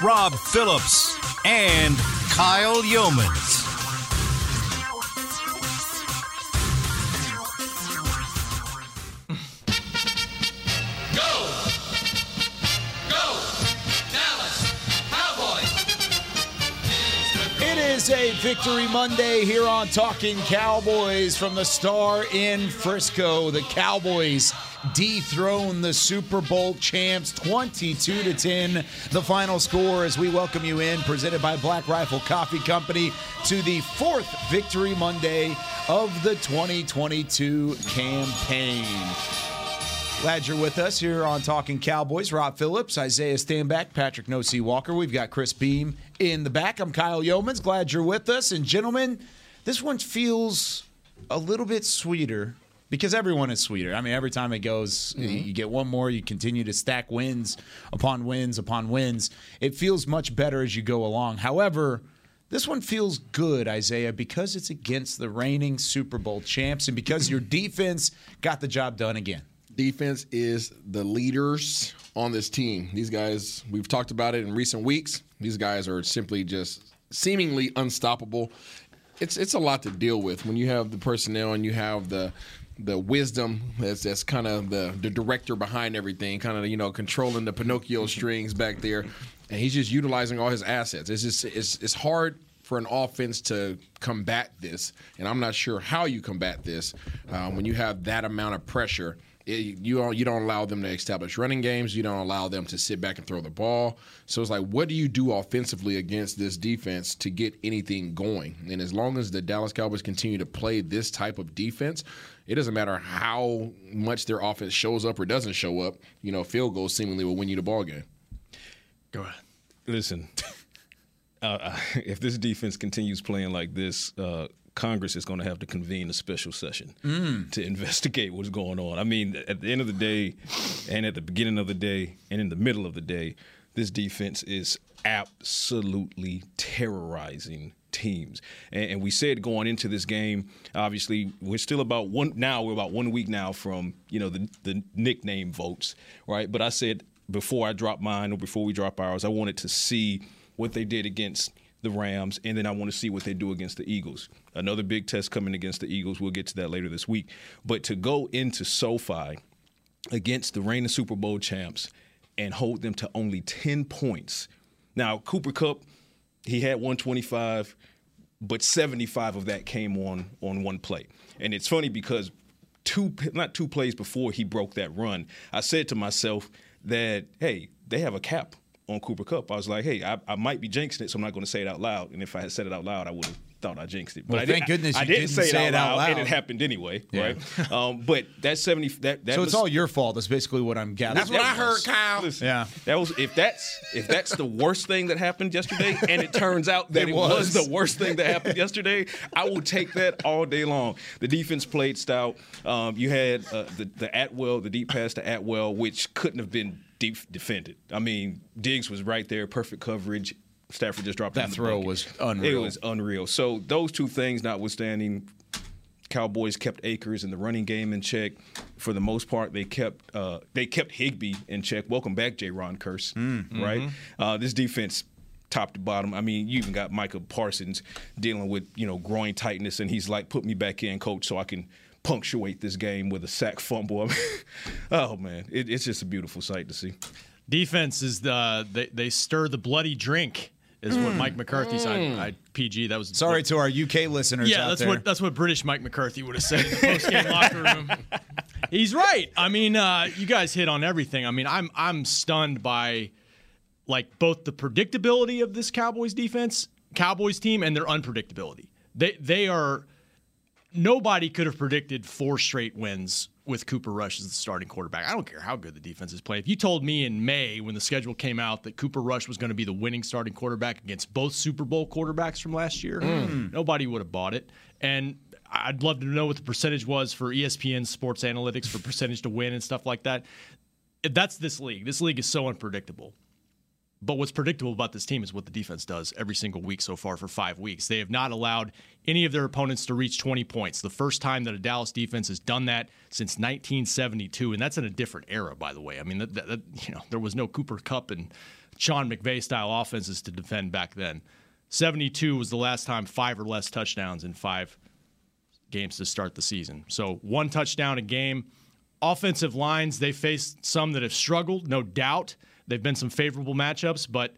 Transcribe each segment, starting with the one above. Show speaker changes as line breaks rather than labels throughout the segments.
Rob Phillips, and Kyle Yeomans.
Go! Go! Dallas Cowboys!
It is a Victory Monday here on Talking Cowboys from the Star in Frisco. The Cowboys dethrone the Super Bowl champs 22 to 10. The final score as we welcome you in presented by Black Rifle Coffee Company to the fourth Victory Monday of the 2022 campaign. Glad you're with us here on Talking Cowboys. Rob Phillips, Isaiah Stanback, Patrick No C Walker. We've got Chris Beam in the back. I'm Kyle Yeomans. Glad you're with us. And gentlemen, this one feels a little bit sweeter because everyone is sweeter. I mean, every time it goes, mm-hmm. you get one more, you continue to stack wins upon wins upon wins. It feels much better as you go along. However, this one feels good, Isaiah, because it's against the reigning Super Bowl champs and because your defense got the job done again.
defense is the leaders on this team. These guys, we've talked about it in recent weeks. These guys are simply just seemingly unstoppable. It's it's a lot to deal with when you have the personnel and you have the the wisdom that's that's kind of the the director behind everything, kind of you know controlling the Pinocchio strings back there, and he's just utilizing all his assets. It's just it's it's hard for an offense to combat this, and I'm not sure how you combat this um, when you have that amount of pressure it, you don't you don't allow them to establish running games. You don't allow them to sit back and throw the ball. So it's like, what do you do offensively against this defense to get anything going? And as long as the Dallas Cowboys continue to play this type of defense, it doesn't matter how much their offense shows up or doesn't show up. You know, field goals seemingly will win you the ball game.
Go ahead. Listen, uh, if this defense continues playing like this, uh, Congress is going to have to convene a special session mm. to investigate what's going on. I mean, at the end of the day, and at the beginning of the day, and in the middle of the day, this defense is absolutely terrorizing teams. And, and we said going into this game, obviously, we're still about one now. We're about one week now from you know the the nickname votes, right? But I said before I drop mine or before we drop ours, I wanted to see what they did against the Rams, and then I want to see what they do against the Eagles. Another big test coming against the Eagles. We'll get to that later this week. But to go into SoFi against the reigning Super Bowl champs and hold them to only 10 points. Now, Cooper Kupp, he had 125, but 75 of that came on on one play. And it's funny because two not two plays before he broke that run, I said to myself that, hey, they have a cap on Cooper Kupp. I was like, hey, I, I might be jinxing it, so I'm not going to say it out loud. And if I had said it out loud, I would have thought I jinxed it. But
Well,
I
thank
didn't,
goodness
I, I didn't
didn't
say,
say
it out loud, and
loud.
it happened anyway,
Yeah.
right? um, but that 70 that that
So
was,
it's all your fault. That's basically what I'm gathering.
That's what I heard, Kyle.
Listen,
Yeah.
That was if that's if that's the worst thing that happened yesterday, and it turns out that
It
it, was.
was.
the worst thing that happened yesterday, I will take that all day long. The defense played stout. Um, you had uh, the the Atwell, the deep pass to Atwell, which couldn't have been deep defended. I mean, Diggs was right there, perfect coverage. Stafford just dropped
That throw was unreal.
It was unreal. So those two things notwithstanding, Cowboys kept Akers in the running game in check. For the most part, they kept uh, they kept Higbee in check. Welcome back, Jayron Kearse. Right, uh, this defense. Top to bottom. I mean, you even got Micah Parsons dealing with you know groin tightness, and he's like, "Put me back in, coach, so I can punctuate this game with a sack fumble." I mean, oh man, it, it's just a beautiful sight to see.
Defense is the they, they stir the bloody drink is what Mike McCarthy's I, I PG that was
Sorry to our UK listeners
yeah
out
that's
there.
what that's what British Mike McCarthy would have said in the post game locker room. He's right. I mean, uh, you guys hit on everything. I mean, I'm I'm stunned by like both the predictability of this Cowboys defense, Cowboys team, and their unpredictability. They they are nobody could have predicted four straight wins with Cooper Rush as the starting quarterback. I don't care how good the defense is playing. If you told me in May when the schedule came out that Cooper Rush was going to be the winning starting quarterback against both Super Bowl quarterbacks from last year, mm. hmm, nobody would have bought it. And I'd love to know what the percentage was for ESPN Sports Analytics for percentage to win and stuff like that. That's this league. This league is so unpredictable. But what's predictable about this team is what the defense does every single week so far for five weeks. They have not allowed any of their opponents to reach 20 points. The first time that a Dallas defense has done that since 1972, and that's in a different era, by the way. I mean, that, that, you know, there was no Cooper Kupp and Sean McVay style offenses to defend back then. 72 was the last time five or less touchdowns in five games to start the season. So one touchdown a game. Offensive lines, they faced some that have struggled, no doubt. They've been some favorable matchups, but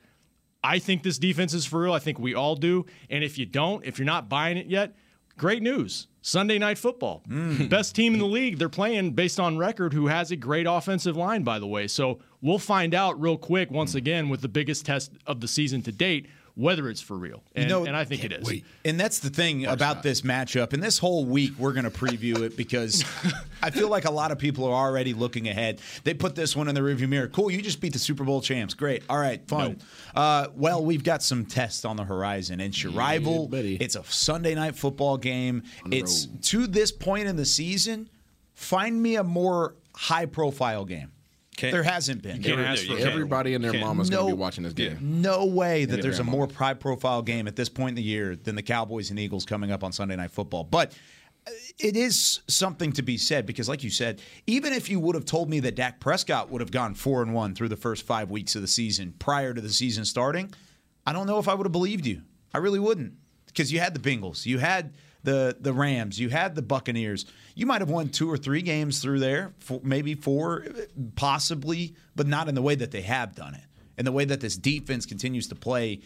I think this defense is for real. I think we all do. And if you don't, if you're not buying it yet, great news. Sunday night football. Mm. Best team in the league. They're playing based on record who has a great offensive line, by the way. So we'll find out real quick once mm. again with the biggest test of the season to date whether it's for real. And,
know,
and I think it is.
And that's the thing about this matchup. And this whole week, we're going to preview it because I feel like a lot of people are already looking ahead. They put this one in the rearview mirror. Cool, you just beat the Super Bowl champs. Great. All right, fun. Uh, well, we've got some tests on the horizon. It's your rival.
buddy.
It's a Sunday night football game. It's to this point in the season. Find me a more high profile game.
Can't-
there hasn't been.
can't ask for
Everybody and their
Can't.
mama's going to be watching this game.
No way that there's a more high profile game at this point in the year than the Cowboys and Eagles coming up on Sunday Night Football. But uh, it is something to be said because, like you said, even if you would have told me that Dak Prescott would have gone four and one through the first five weeks of the season prior to the season starting, I don't know if I would have believed you. I really wouldn't because you had the Bengals, you had the the Rams, you had the Buccaneers. You might have won two or three games through there, maybe four, possibly, but not in the way that they have done it, and the way that this defense continues to play.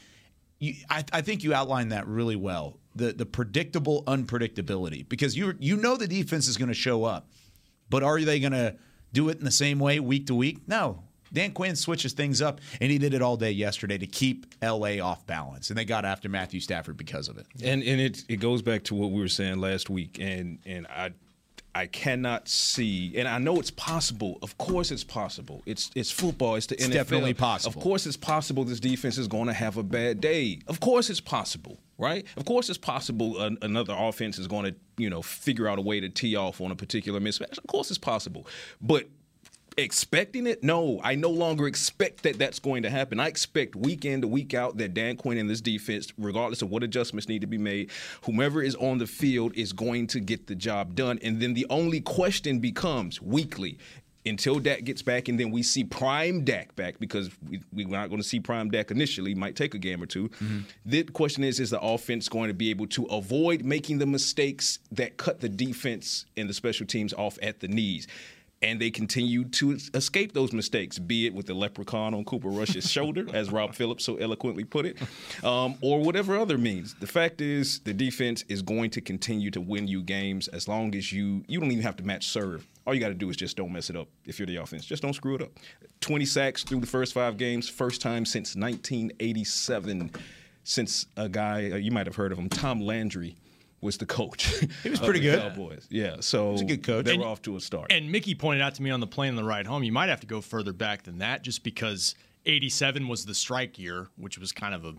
You, I, I think you outlined that really well. The the predictable unpredictability because you you know the defense is going to show up, but are they going to do it in the same way week to week? No. Dan Quinn switches things up, and he did it all day yesterday to keep LA off balance, and they got after Matthew Stafford because of it.
And and it it goes back to what we were saying last week, and and I I cannot see, and I know it's possible. Of course, it's possible. It's it's football. It's the NFL.
definitely possible.
Of course, it's possible. This defense is going to have a bad day. Of course, it's possible, right? Of course, it's possible. An, another offense is going to you know figure out a way to tee off on a particular mismatch. Of course, it's possible, but expecting it? No, I no longer expect that that's going to happen. I expect week in to week out that Dan Quinn and this defense, regardless of what adjustments need to be made, whomever is on the field is going to get the job done. And then the only question becomes weekly. Until Dak gets back, and then we see prime Dak back because we, we're not going to see prime Dak initially. Might take a game or 2 mm-hmm. The question is: Is the offense going to be able to avoid making the mistakes that cut the defense and the special teams off at the knees? And they continue to escape those mistakes, be it with the leprechaun on Cooper Rush's shoulder, as Rob Phillips so eloquently put it, um, or whatever other means. The fact is, the defense is going to continue to win you games as long as you you don't even have to match serve. All you got to do is just don't mess it up. If you're the offense, just don't screw it up. 20 sacks through the first five games, first time since 1987. Since a guy uh, you might have heard of him, Tom Landry. Was the coach? He
was pretty good.
Cowboys, yeah. So
He's a good coach.
They
And-
were off to a start.
And Mickey pointed out to me on the plane on the ride home, you might have to go further back than that just because 87 was the strike year, which was kind of a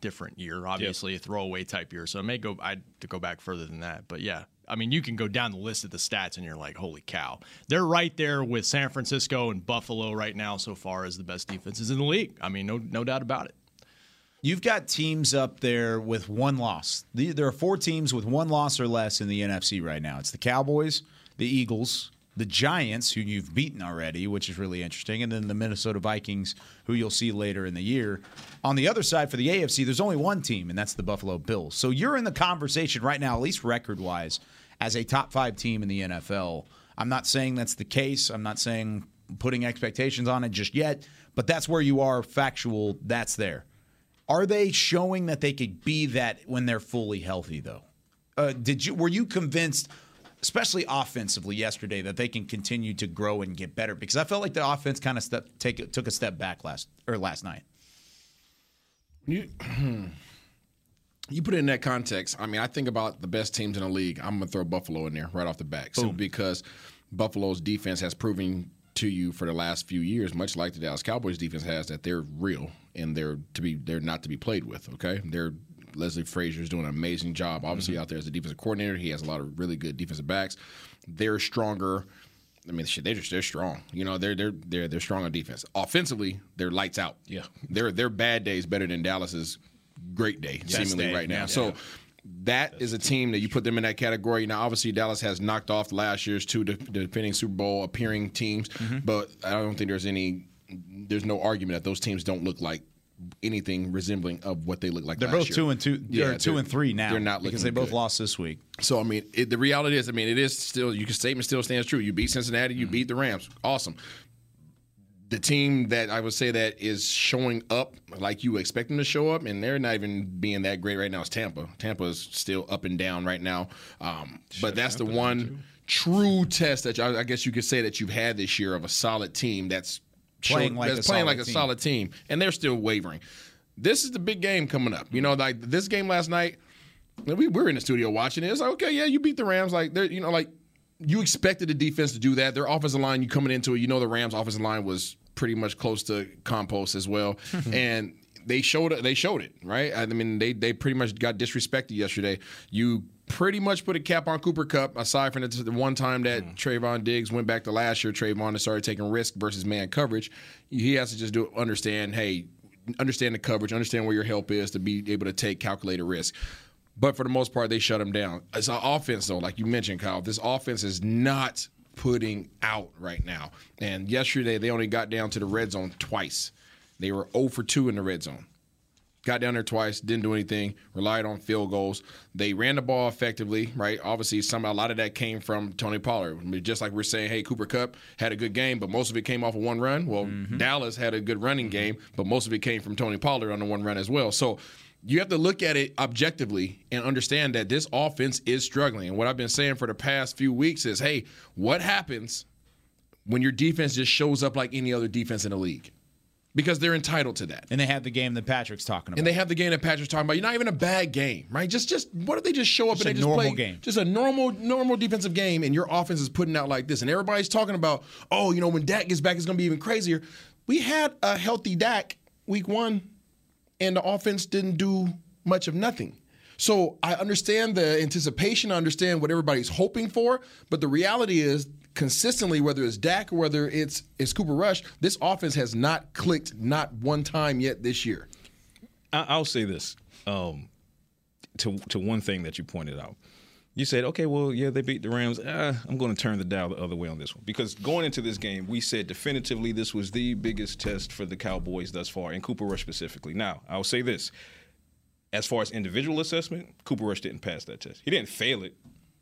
different year, obviously a throwaway type year. So I may go I had to go back further than that. But yeah, I mean, you can go down the list of the stats and you're like, holy cow. They're right there with San Francisco and Buffalo right now so far as the best defenses in the league. I mean, no no doubt about it.
You've got teams up there with one loss. There are four teams with one loss or less in the NFC right now. It's the Cowboys, the Eagles, the Giants, who you've beaten already, which is really interesting, and then the Minnesota Vikings, who you'll see later in the year. On the other side for the AFC, there's only one team, and that's the Buffalo Bills. So you're in the conversation right now, at least record wise, as a top five team in the NFL. I'm not saying that's the case. I'm not saying putting expectations on it just yet, but that's where you are factual. That's there. Are they showing that they could be that when they're fully healthy, though? Uh, did you were you convinced, especially offensively yesterday, that they can continue to grow and get better? Because I felt like the offense kind of step take took a step back last or last night.
You, you put it in that context. I mean, I think about the best teams in the league. I'm going to throw Buffalo in there right off the back. So because Buffalo's defense has proven to you for the last few years, much like the Dallas Cowboys defense has, that they're real and they're to be they're not to be played with. Okay, they're Leslie Frazier's doing an amazing job. Obviously, mm-hmm. out there as a defensive coordinator, he has a lot of really good defensive backs. They're stronger. I mean, shit, they're just they're strong. You know, they're they're they're they're strong on defense. Offensively, they're lights out.
Yeah.
their their bad day is better than Dallas's great day, seemingly
day,
right now.
yeah.
So. That is a team that you put them in that category. Now, obviously, Dallas has knocked off last year's two de- defending Super Bowl appearing teams,
Mm-hmm.
but I don't think there's any, there's no argument that those teams don't look like anything resembling of what they look like.
They're
last
both
year.
two and two.
Yeah,
they're two and three now.
They're not
because they both
good.
lost this week.
So I mean, it, the reality is, I mean, it is still you can statement still stands true. You beat Cincinnati,
Mm-hmm.
you beat the Rams, awesome. The team that I would say that is showing up like you expect them to show up, and they're not even being that great right now. Is Tampa? Tampa is still up and down right now, um, but that's the one true test that I guess you could say that you've had this year of a solid team that's
Playing
showed-
like
that's
a
playing
solid
like a
team.
solid team, and they're still wavering. This is the big game coming up. You know, like this game last night. We, we were in the studio watching it. It's like, okay, yeah, you beat the Rams. Like, they're, you know, like you expected the defense to do that. Their offensive line, you coming into it, you know, the Rams' offensive line was pretty much close to compost as well, and they showed. They showed it, right? I mean, they they pretty much got disrespected yesterday. You pretty much put a cap on Cooper Kupp, aside from the, the one time that mm. Trevon Diggs went back to last year. Trevon and started taking risk versus man coverage. He has to just do understand, hey, understand the coverage, understand where your help is to be able to take calculated risk. But for the most part, they shut him down. It's an offense, though, like you mentioned, Kyle. This offense is not putting out right now. And yesterday, they only got down to the red zone twice. They were 0 for 2 in the red zone. Got down there twice, didn't do anything, relied on field goals. They ran the ball effectively, right? Obviously, some a lot of that came from Tony Pollard. I mean, just like we're saying, hey, Cooper Kupp had a good game, but most of it came off of one run. Well, mm-hmm. Dallas had a good running mm-hmm. game, but most of it came from Tony Pollard on the one run as well. So you have to look at it objectively and understand that this offense is struggling. And what I've been saying for the past few weeks is, hey, what happens when your defense just shows up like any other defense in the league? Because they're entitled to that.
And they have the game that Patrick's talking about.
And they have the game that Patrick's talking about. You're not even a bad game, right? Just, just what if they just show up
Just
and they just play
game.
just a normal, normal defensive game, and your offense is putting out like this, and everybody's talking about, oh, you know, when Dak gets back, it's going to be even crazier. We had a healthy Dak week one, and the offense didn't do much of nothing. So I understand the anticipation, I understand what everybody's hoping for, but the reality is consistently, whether it's Dak or whether it's it's Cooper Rush, this offense has not clicked not one time yet this year.
I'll say this um, to to one thing that you pointed out. You said, okay, well, yeah, they beat the Rams. Uh, I'm going to turn the dial the other way on this one because going into this game, we said definitively this was the biggest test for the Cowboys thus far, and Cooper Rush specifically. Now, I'll say this: as far as individual assessment, Cooper Rush didn't pass that test. He didn't fail it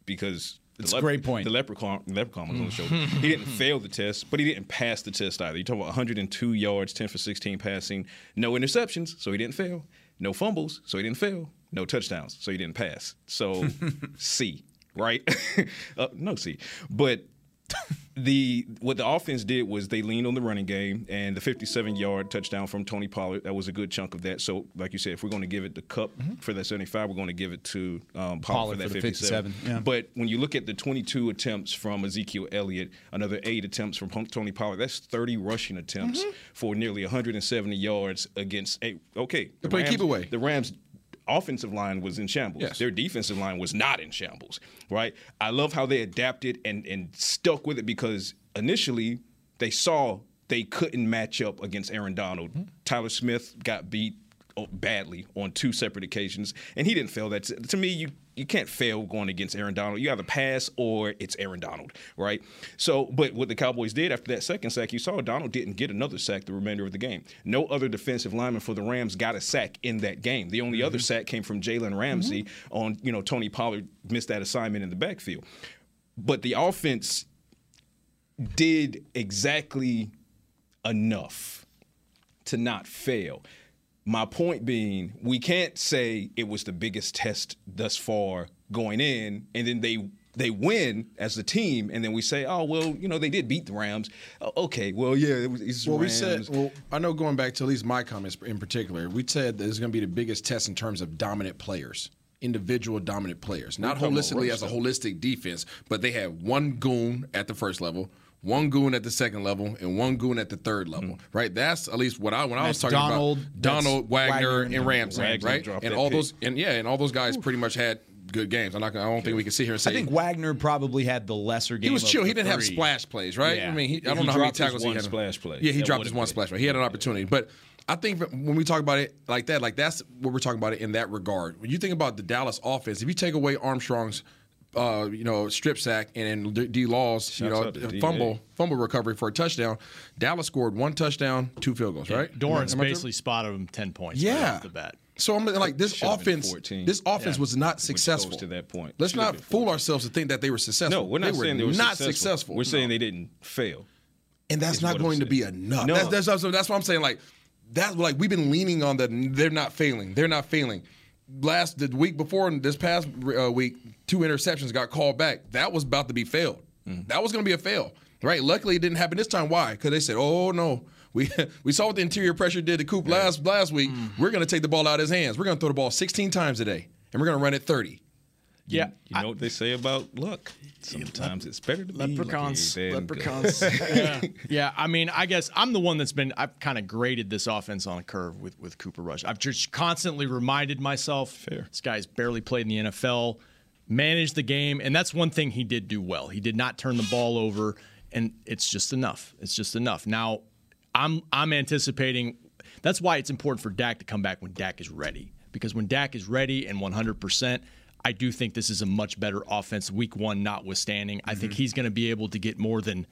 because. the
It's a great point.
The leprechaun, leprechaun was on the shoulder. he didn't fail the test, but he didn't pass the test either. You're talking about 102 yards, 10 for 16 passing, no interceptions, so he didn't fail. No fumbles, so he didn't fail. No touchdowns, so he didn't pass. So C, right? uh, no C. But the what the offense did was they leaned on the running game and the 57 yard touchdown from Tony Pollard that was a good chunk of that. So like you said, if we're going to give it the cup for that 75, we're going to give it to um, Pollard,
Pollard
for that
for
57.
57, yeah.
But when you look at the 22 attempts from Ezekiel Elliott, another eight attempts from Tony Pollard, that's 30 rushing attempts for nearly 170 yards against eight. Okay, the
play keep away.
The Rams offensive line was in shambles.
Yes.
Their defensive line was not in shambles, right? I love how they adapted and and stuck with it because initially they saw they couldn't match up against Aaron Donald. Mm-hmm. Tyler Smith got beat badly on two separate occasions, and he didn't fail that. To- me, you you can't fail going against Aaron Donald. You either pass or it's Aaron Donald, right? So, but what the Cowboys did after that second sack, you saw Donald didn't get another sack the remainder of the game. No other defensive lineman for the Rams got a sack in that game. The only other mm-hmm. sack came from Jalen Ramsey mm-hmm. on, you know, Tony Pollard missed that assignment in the backfield. But the offense did exactly enough to not fail. My point being, we can't say it was the biggest test thus far going in, and then they they win as a team, and then we say, oh well, you know they did beat the Rams. Okay, well yeah, it was, it's
Well, we said, well, I know going back to at least my comments in particular, we said that it's going to be the biggest test in terms of dominant players. individual dominant players, not holistically as a holistic defense, but they had one goon at the first level. One goon at the second level and one goon at the third level,
Mm.
right? That's at least what I when I was talking
Donald,
about Donald Wagner,
Wagner
and Ramsey,
Wagner
right? And all
pick.
those and yeah, and all those guys pretty much had good games. I'm not I don't think we can sit here and say
I think Wagner probably had the lesser game.
he was chill. He didn't have splash plays, right?
Yeah.
I mean, he, I don't know how many tackles
one
he had.
splash play.
Yeah, he
That
dropped his one
been-
splash play. He had an opportunity, but I think when we talk about it like that, like that's what we're talking about it in that regard. When you think about the Dallas offense, if you take away Armstrong's, uh, you know, strip sack and D- D. Law's, you know,
out to D.
fumble
Day.
fumble recovery for a touchdown, Dallas scored one touchdown, two field goals, right?
Dorance
Am I true?
basically spotted him ten points right
Yeah.
off the bat.
So I'm like this offense. This offense
Yeah.
was not
goes
successful
to that point.
Let's
Should've
not fool ourselves to think that they were successful.
No, we're not
they
saying
were
they were
not
successful.
successful.
We're saying they didn't fail.
and that's not going to be enough.
No.
That's, that's, that's, what I'm saying. Like that's like we've been leaning on the they're not failing. They're not failing. Last the week before and this past uh, week, two interceptions got called back. That was about to be failed.
Mm-hmm.
That was going to be a fail, right? Luckily, it didn't happen this time. Why? Because they said, "Oh no." We, we saw what the interior pressure did to Coop last last week.
Mm-hmm.
We're going to take the ball out of his hands. We're going to throw the ball 16 times a day, and we're going to run it 30.
Yeah,
You know what they say about luck? Sometimes it's better to be
leprechauns.
lucky
Leprechauns. yeah. yeah, I mean, I guess I'm the one that's been. I've kind of graded this offense on a curve with with Cooper Rush. I've just constantly reminded myself,
Fair.
this guy's barely played in the NFL, managed the game, and that's one thing he did do well. He did not turn the ball over, and it's just enough. It's just enough. Now, I'm I'm anticipating. That's why it's important for Dak to come back when Dak is ready. Because when Dak is ready and 100%, I do think this is a much better offense, week one notwithstanding. I think he's going to be able to get more than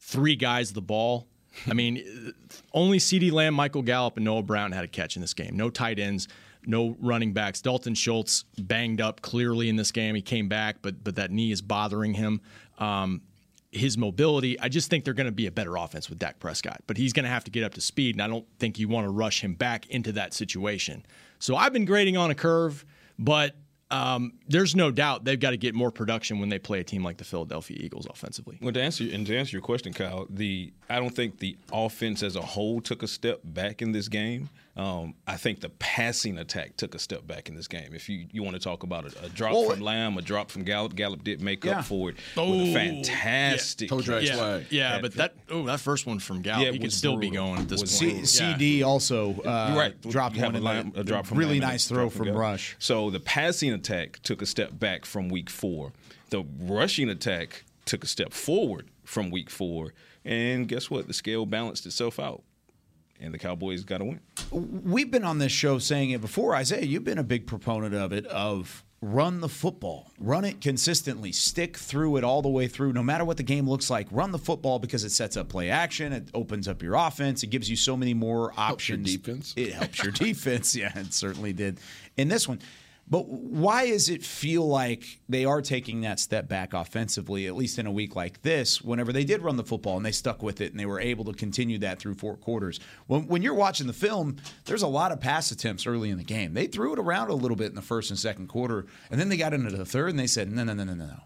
three guys the ball. I mean, only CeeDee Lamb, Michael Gallup, and Noah Brown had a catch in this game. No tight ends, no running backs. Dalton Schultz banged up clearly in this game. He came back, but but that knee is bothering him. Um, his mobility, I just think they're going to be a better offense with Dak Prescott, but he's going to have to get up to speed, and I don't think you want to rush him back into that situation. So I've been grading on a curve, but um, there's no doubt they've got to get more production when they play a team like the Philadelphia Eagles offensively.
Well, to answer and to answer your question, Kyle, the I don't think the offense as a whole took a step back in this game. Um, I think the passing attack took a step back in this game. If you, you want to talk about a, a drop
Well,
from Lamb, a drop from Gallup, Gallup did make
Yeah.
up for it with
Oh,
a fantastic
Toe drag
catch.
flag.
Yeah,
Had-
but that oh that first one from Gallup,
Yeah,
he
it
could
was
still be going at this
Was
point.
C-
Yeah.
CeeDee also uh,
right.
dropped
You have
one
a,
in
line,
the,
a drop from
really
Lamb
nice throw
drop
from Rush.
So the passing attack took a step back from week four. The rushing attack took a step forward from week four. And guess what? The scale balanced itself out. And the Cowboys got to win.
We've been on this show saying it before. Isaiah, you've been a big proponent of it. Of run the football, run it consistently, stick through it all the way through, no matter what the game looks like. Run the football because it sets up play action, it opens up your offense, it gives you so many more
Helps your
options.
defense.
It helps your defense. Yeah, it certainly did in this one. But why does it feel like they are taking that step back offensively, at least in a week like this, whenever they did run the football and they stuck with it and they were able to continue that through four quarters? When, when you're watching the film, there's a lot of pass attempts early in the game. They threw it around a little bit in the first and second quarter, and then they got into the third and they said, no, no, no, no, no, no.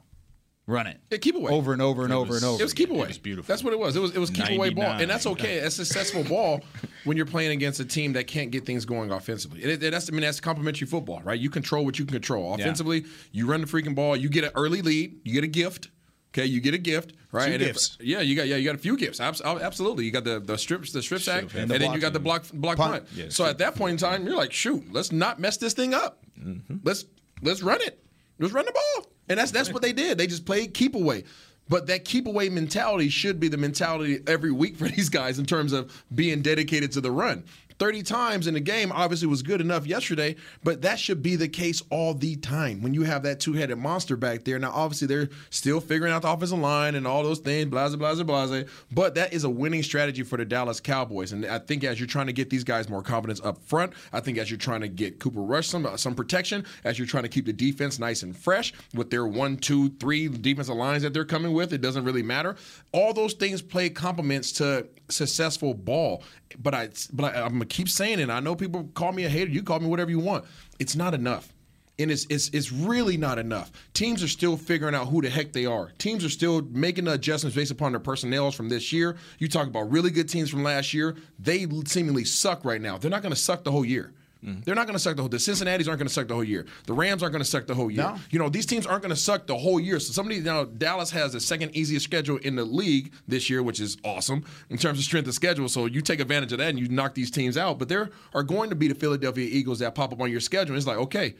Run it.
Yeah, keep away.
Over and over and over and over.
It was keep
again.
away.
was beautiful.
That's what it was. It was it was keep away ball, and that's okay. That's successful ball when you're playing against a team that can't get things going offensively. It, it- that's I mean that's complementary football, right? You control what you can control offensively. You run the freaking ball. You get an early lead. You get a gift. Okay, you get a gift, right?
Two
And if- yeah, you got yeah, you got a few gifts. Oh, absolutely, you got the the strips, the strip sack, and,
the
then you got the block block punt.
Punt.
Yeah,
so at that point in time, you're like, shoot, let's not mess this thing up. Mm-hmm. Let's let's run it. Let's run the ball. And that's that's what they did. They just played keep away. But that keep away mentality should be the mentality every week for these guys in terms of being dedicated to the run. 30 times in the game obviously was good enough yesterday, but that should be the case all the time when you have that two headed monster back there. Now, obviously, they're still figuring out the offensive line and all those things, blah, blah, blah. But that is a winning strategy for the Dallas Cowboys. And I think as you're trying to get these guys more confidence up front, I think as you're trying to get Cooper Rush some, uh, some protection, as you're trying to keep the defense nice and fresh with their one, two, three defensive lines that they're coming with, it doesn't really matter. All those things play complements to successful ball. But I, but I, I'm gonna keep saying it. I know people call me a hater. You call me whatever you want. It's not enough. And it's, it's, it's really not enough. Teams are still figuring out who the heck they are. Teams are still making the adjustments based upon their personnel from this year. You talk about really good teams from last year. They seemingly suck right now. They're not going to suck the whole year. They're not going to suck the whole. The Cincinnati's aren't going to suck the whole year. The Rams aren't going to suck the whole year.
No.
You know, these teams aren't going to suck the whole year. So somebody, you know, Dallas has the second easiest schedule in the league this year, which is awesome in terms of strength of schedule. So you take advantage of that and you knock these teams out. But there are going to be the Philadelphia Eagles that pop up on your schedule. It's like, okay,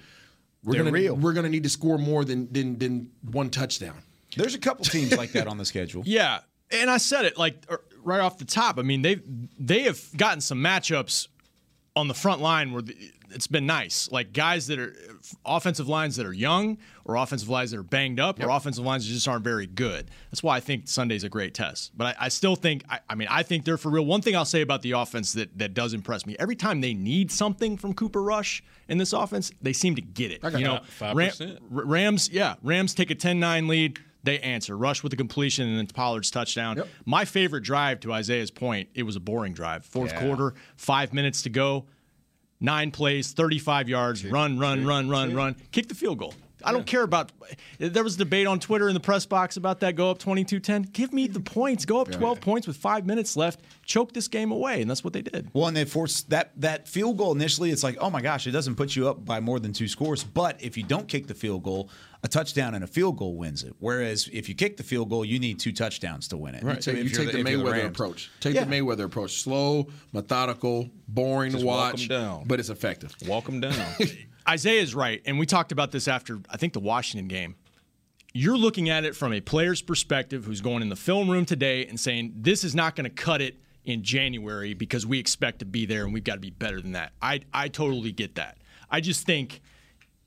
we're
They're
gonna
real.
we're gonna need to score more than than than one touchdown.
There's a couple teams like that on the schedule.
Yeah, and I said it like er, right off the top. I mean, they they have gotten some matchups on the front line where the, it's been nice. Like guys that are offensive lines that are young, or offensive lines that are banged up, or offensive lines that just aren't very good. That's why I think Sunday's a great test. But I, I still think, I, I mean, I think they're for real. One thing I'll say about the offense that that does impress me: every time they need something from Cooper Rush in this offense, they seem to get it. You know, Ram- Rams, yeah, Rams take a 10-9 lead. They answer. Rush with the completion and then Pollard's touchdown. My favorite drive to Isaiah's point, it was a boring drive. Fourth
Yeah.
quarter, five minutes to go, nine plays, 35 yards, run, run, run, run, run, kick the field goal. I don't care about. There was debate on Twitter in the press box about that. Go up 22-10. Give me the points. Go up 12 points with five minutes left. Choke this game away, and that's what they did.
Well, and they forced that that field goal initially. It's like, oh my gosh, it doesn't put you up by more than two scores. But if you don't kick the field goal, a touchdown and a field goal wins it. Whereas if you kick the field goal, you need two touchdowns to win it.
You take,
If
you take the,
if you're
Mayweather
Rams.
approach. Take
Yeah.
the Mayweather approach. Slow, methodical, boring
Just
to
walk 'em
watch,
down.
but it's effective.
Walk them down.
Isaiah's right, and we talked about this after I think the Washington game. You're looking at it from a player's perspective who's going in the film room today and saying this is not going to cut it in January because we expect to be there and we've got to be better than that. I I totally get that. I just think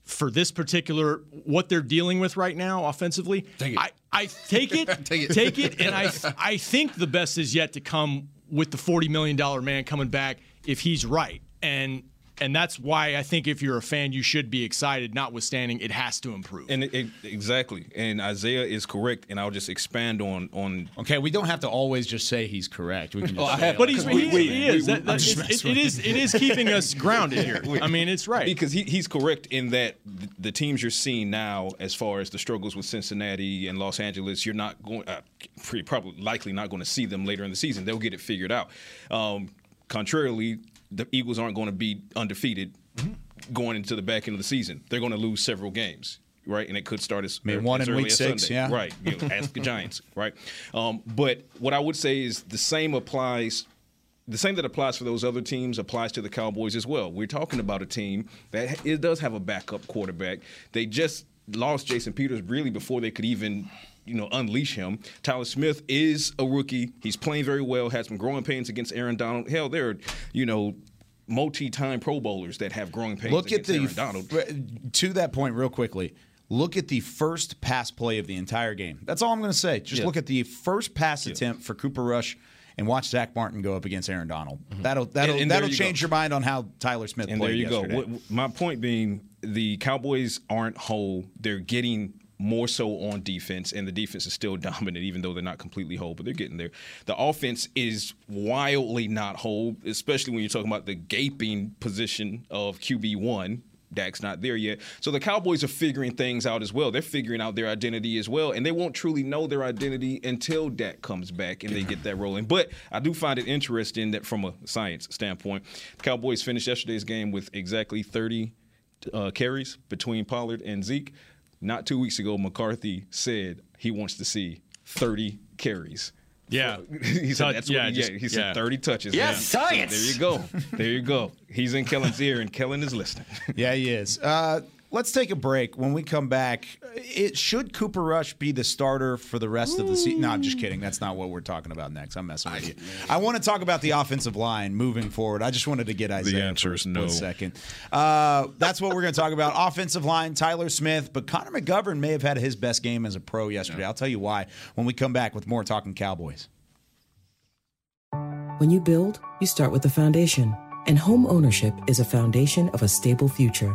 for this particular what they're dealing with right now offensively,
Take.
I I take it,
Take it.
take it, and I I think the best is yet to come with the forty million dollar man coming back if he's right and. And that's why I think if you're a fan, you should be excited, notwithstanding it has to improve.
and it, it- exactly. And Isaiah is correct. And I'll just expand on on
Okay, we don't have to always just say he's correct. We can just
I
say,
have-
but he's,
We-
he,
we-
he is.
we-
That- that-
I'm
it's-
messing
it, it
with
is. It is keeping us grounded here. I mean, it's right.
Because he, he's correct in that th- the teams you're seeing now, as far as the struggles with Cincinnati and Los Angeles, you're not going, uh, pretty probably likely not going to see them later in the season. They'll get it figured out. Um, contrarily, the Eagles aren't going to be undefeated going into the back end of the season. They're going to lose several games. Right, and it could start as,
mean,
as
one in
early
week
as
six,
Sunday.
yeah.
Right, you know, ask the Giants. Right, um, but what I would say is the same applies the same that applies for those other teams applies to the Cowboys as well. We're talking about a team that it does have a backup quarterback. They just lost Jason Peters really before they could even you know unleash him. Tyler Smith is a rookie. He's playing very well. Had some growing pains against Aaron Donald. Hell, there are you know multi-time Pro Bowlers that have growing pains
look at the
Aaron Donald.
to that point real quickly. Look at the first pass play of the entire game. That's all I'm going to say. Just
Yeah.
look at the first pass attempt for Cooper Rush, and watch Zach Martin go up against Aaron Donald. Mm-hmm. That'll that'll
And- and
that'll
you
change
go.
your mind on how Tyler Smith
And
played
there you
yesterday.
go. My point being, the Cowboys aren't whole. They're getting more so on defense, and the defense is still dominant, even though they're not completely whole, but they're getting there. The offense is wildly not whole, especially when you're talking about the gaping position of QB1. Dak's not there yet. So the Cowboys are figuring things out as well. They're figuring out their identity as well, and they won't truly know their identity until Dak comes back and they get that rolling. But I do find it interesting that from a science standpoint, the Cowboys finished yesterday's game with exactly 30 uh, carries between Pollard and Zeke. Not two weeks ago, McCarthy said he wants to see 30 carries.
yeah,
he said
Touch-
that's
yeah,
what he,
just-
yeah, he said
yeah.
30 touches.
Yes,
Yeah. So
science.
there you go. There you go. He's in Kellen's ear, and Kellen is listening.
Yeah, he is. Uh, let's take a break. When we come back, it should Cooper Rush be the starter for the rest of the season? No, I'm just kidding. That's not what we're talking about next. I'm messing with you. I want to talk about the offensive line moving forward. I just wanted to get Isaiah The answer
is no.
second. Uh, that's what we're going to talk about. Offensive line, Tyler Smith, but Connor McGovern may have had his best game as a pro yesterday. I'll tell you why when we come back with more talking Cowboys.
When you build, you start with the foundation. And home ownership is a foundation of a stable future.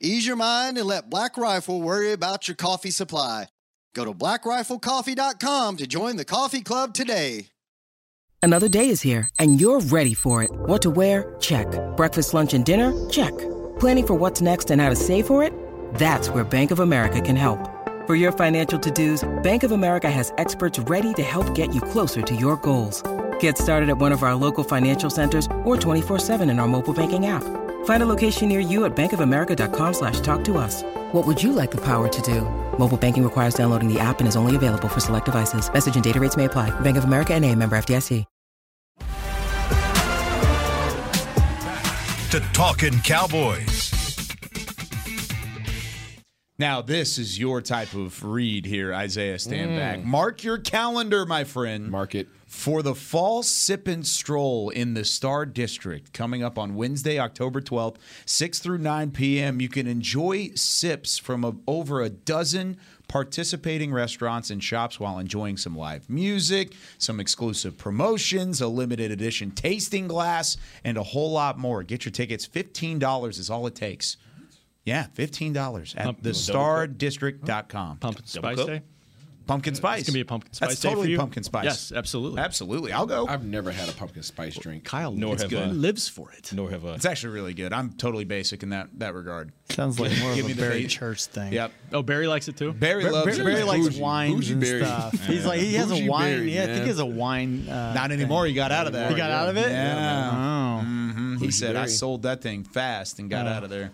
Ease your mind and let Black Rifle worry about your coffee supply. Go to blackriflecoffee.com to join the coffee club today.
Another day is here, and you're ready for it. What to wear? Check. Breakfast, lunch, and dinner? Check. Planning for what's next and how to save for it? That's where Bank of America can help. For your financial to dos, Bank of America has experts ready to help get you closer to your goals. Get started at one of our local financial centers or 24-7 in our mobile banking app. Find a location near you at bankofamerica.com slash talk to us. What would you like the power to do? Mobile banking requires downloading the app and is only available for select devices. Message and data rates may apply. Bank of America and a member FDIC.
To Talking Cowboys.
Now, this is your type of read here, Isaiah. Stand mm. back. Mark your calendar, my friend.
Mark it.
For the fall sip and stroll in the Star District coming up on Wednesday, October 12th, 6 through 9 p.m., you can enjoy sips from a, over a dozen participating restaurants and shops while enjoying some live music, some exclusive promotions, a limited edition tasting glass, and a whole lot more. Get your tickets. $15 is all it takes. Yeah, $15 at
Pump-
thestardistrict.com.
Pumpkin spice day.
Pumpkin spice.
It's gonna be a pumpkin spice
That's
day
totally
for you?
pumpkin spice.
Yes, absolutely.
Absolutely. I'll go.
I've never had a pumpkin spice drink.
Kyle,
Nor
it's
have
good.
I.
lives for it.
Nor have I.
It's actually really good. I'm totally basic in that that regard.
Sounds like more
Give
of
me
a
the
Barry
bait.
Church thing.
Yep.
Oh, Barry likes it too.
Barry
Barry,
loves
Barry
it.
likes
Bougie-
wines
bougie
and
Barry.
stuff. He's like he has
Bougie
a wine.
Barry,
yeah, I think he has a wine. Uh,
Not
thing.
anymore. He got out of there.
He got out of it.
Yeah.
Oh.
He said, "I sold that thing fast and got
Oh.
out of there."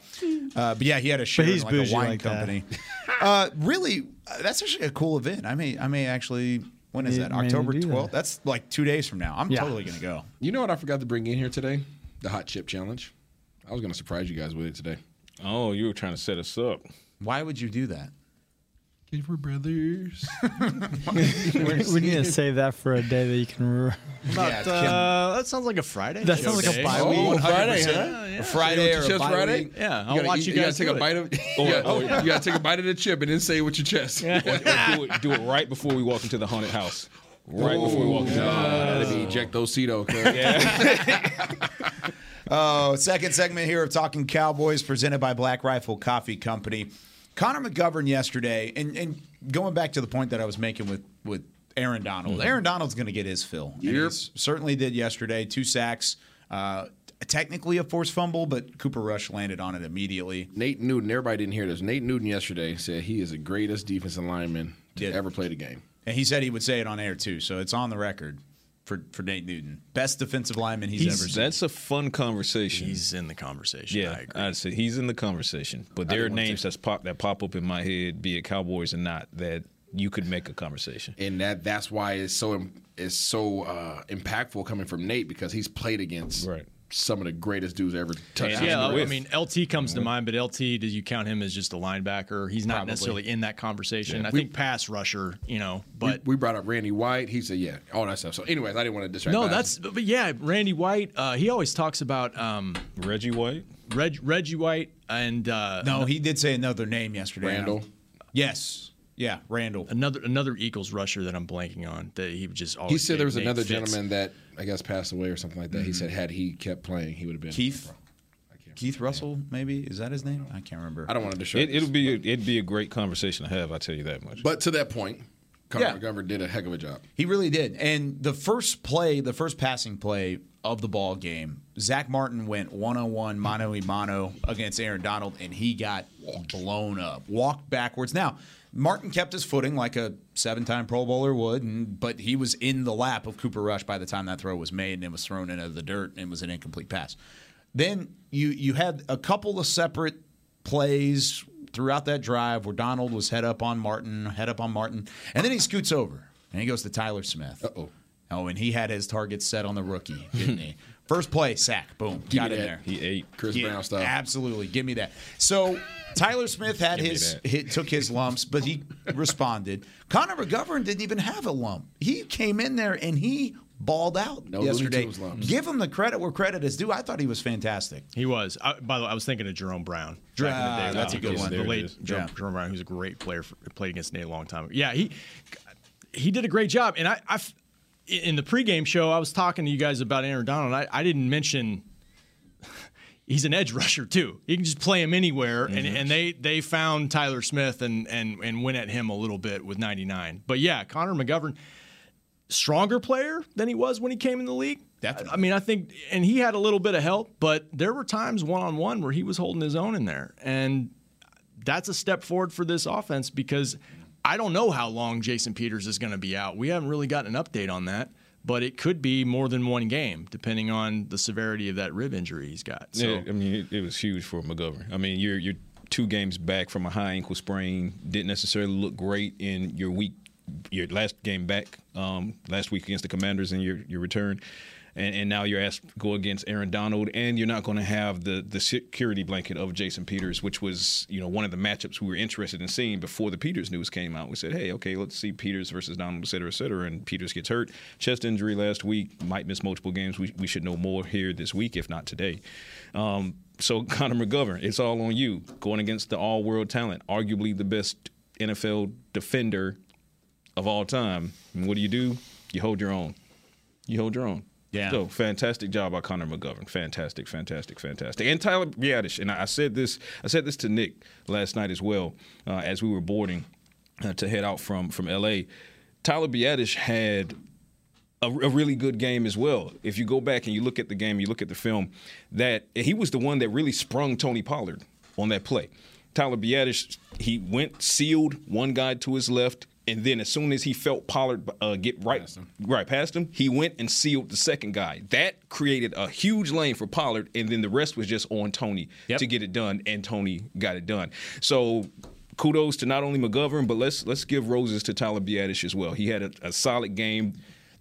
Uh, but yeah, he had a share in like a wine
like
company. uh, really, uh, that's actually a cool event. I may, I may actually. When is
May-
that? October
do that.
twelfth. That's like two days from now. I'm
Yeah.
totally gonna go.
You know what I forgot to bring in here today? The hot chip challenge. I was going to surprise you guys with it today.
Oh, you were trying to set us up.
Why would you do that?
Because we're brothers.
we need to save that for a day that you can. Re-
About, uh, that sounds like a Friday.
That sounds like a
day.
bye
Oh,
week.
Friday, huh?
Yeah.
A Friday
With
or
your
a
chest Friday?
week?
Yeah, I'll
gotta
watch
eat-
you
gotta
guys
take
do
a
it.
bite of. you, gotta, you gotta take a bite of the chip and then say it with your chest.
Or- or do, it, do it right before we walk into the haunted house. Right before we walk into the haunted house.
That'd be Ejectocito. cuz.
Oh, second segment here of Talking Cowboys presented by Black Rifle Coffee Company. Connor McGovern yesterday, and, and going back to the point that I was making with, with Aaron Donald. Aaron Donald's going to get his fill.
Yep.
certainly did yesterday. Two sacks. Uh, technically a forced fumble, but Cooper Rush landed on it immediately.
Nate Newton. Everybody didn't hear this. Nate Newton yesterday said he is the greatest defensive lineman to
Did.
ever play the game.
And he said he would say it on air too, so it's on the record for, for Nate Newton. Best defensive lineman he's,
He's-
ever seen.
that's a fun conversation.
He's in the conversation. I
yeah,
agree.
I'd say he's in the conversation. But there are names
to.
that's pop that pop up in my head, be it Cowboys or not, that you could make a conversation.
and that that's why it's so it's so uh, impactful coming from Nate because he's played against
Right.
Some of the greatest dudes ever touched.
And-
Yeah, I
with.
mean, LT comes to mind, but LT, do you count him as just a linebacker? He's not
Probably.
necessarily in that conversation. I
We-
think pass rusher, you know, but
we brought up Randy White. He said, "Yeah, all that stuff." So, anyways, I didn't want to distract.
no,
guys.
that's but yeah, Randy White. Uh, he always talks about um,
Reggie White.
Reg, Reggie White and uh,
no, he did say another name yesterday.
Randall.
Yes. Yeah, Randall.
Another another Eagles rusher that I'm blanking on that he would just always
He said there was
make
another
fits.
gentleman that I guess passed away or something like that. He mm-hmm. said had he kept playing, he would have been
Keith. Keith Russell, maybe is that his name? I can't remember.
I don't want to disrupt.
It, it'll be a, it'd be a great conversation to have. I tell you that much.
But to that point, Connor
Yeah.
McGovern did a heck of a job.
He really did. And the first play, the first passing play of the ball game, Zach Martin went one on one, mano a mano against Aaron Donald, and he got blown up, walked backwards. Now, Martin kept his footing like a seven time Pro Bowler would, and, but he was in the lap of Cooper Rush by the time that throw was made, and it was thrown into the dirt, and it was an incomplete pass. Then you you had a couple of separate plays throughout that drive where Donald was head up on Martin, head up on Martin, and then he scoots over and he goes to Tyler Smith. Uh-oh. Oh, and he had his target set on the rookie, didn't he? First play, sack, boom,
Give
got in
that.
there.
He ate
Chris
Yeah,
Brown style.
Absolutely, give me that. So Tyler Smith had his
that.
hit, took his lumps, but he responded. Connor McGovern didn't even have a lump. He came in there and he balled out
No
yesterday. Give him the credit where credit is due. I thought he was fantastic.
He was. I, by the way, I was thinking of Jerome Brown.
Dra-
back in the ah, day.
that's a good one.
The late. Jerome,
Yeah.
Jerome Brown, who's a great player, for, played against Nate a long time. ago. Yeah, he he did a great job. And I, I f- in the pregame show, I was talking to you guys about Aaron Donald. I, I didn't mention he's an edge rusher too. You can just play him anywhere, and, mm-hmm. and they they found Tyler Smith and and and went at him a little bit with 99. But yeah, Connor McGovern, stronger player than he was when he came in the league.
Definitely.
I mean, I think, and he had a little bit of help, but there were times one on one where he was holding his own in there, and that's a step forward for this offense because I don't know how long Jason Peters is going to be out. We haven't really gotten an update on that, but it could be more than one game depending on the severity of that rib injury he's got. So
Yeah, I mean, it, it was huge for McGovern. I mean, you're you're two games back from a high ankle sprain. Didn't necessarily look great in your week, your last game back, um, last week against the Commanders in your your return. And, and now you're asked to go against Aaron Donald, and you're not going to have the the security blanket of Jason Peters, which was you know one of the matchups we were interested in seeing before the Peters news came out. We said, hey, okay, let's see Peters versus Donald, et cetera, et cetera. And Peters gets hurt, chest injury last week, might miss multiple games. We, we should know more here this week, if not today. Um, so Connor McGovern, it's all on you going against the all-world talent, arguably the best NFL defender of all time. And what do you do? You hold your own. You hold your own.
Yeah.
So fantastic job by Connor McGovern. Fantastic, fantastic, fantastic. And Tyler Biadasz. And I said this. I said this to Nick last night as well, uh, as we were boarding uh, to head out from from L.A. Tyler Biadasz had a, a really good game as well. If you go back and you look at the game, you look at the film, that he was the one that really sprung Tony Pollard on that play. Tyler Biadasz, he went sealed one guy to his left, and then as soon as he felt Pollard uh, get right right past him, he went and sealed the second guy. That created a huge lane for Pollard, and then the rest was just on Tony to get it done, and Tony got it done. So kudos to not only McGovern, but let's let's give roses to Tyler Biadasz as well. He had a, a solid game,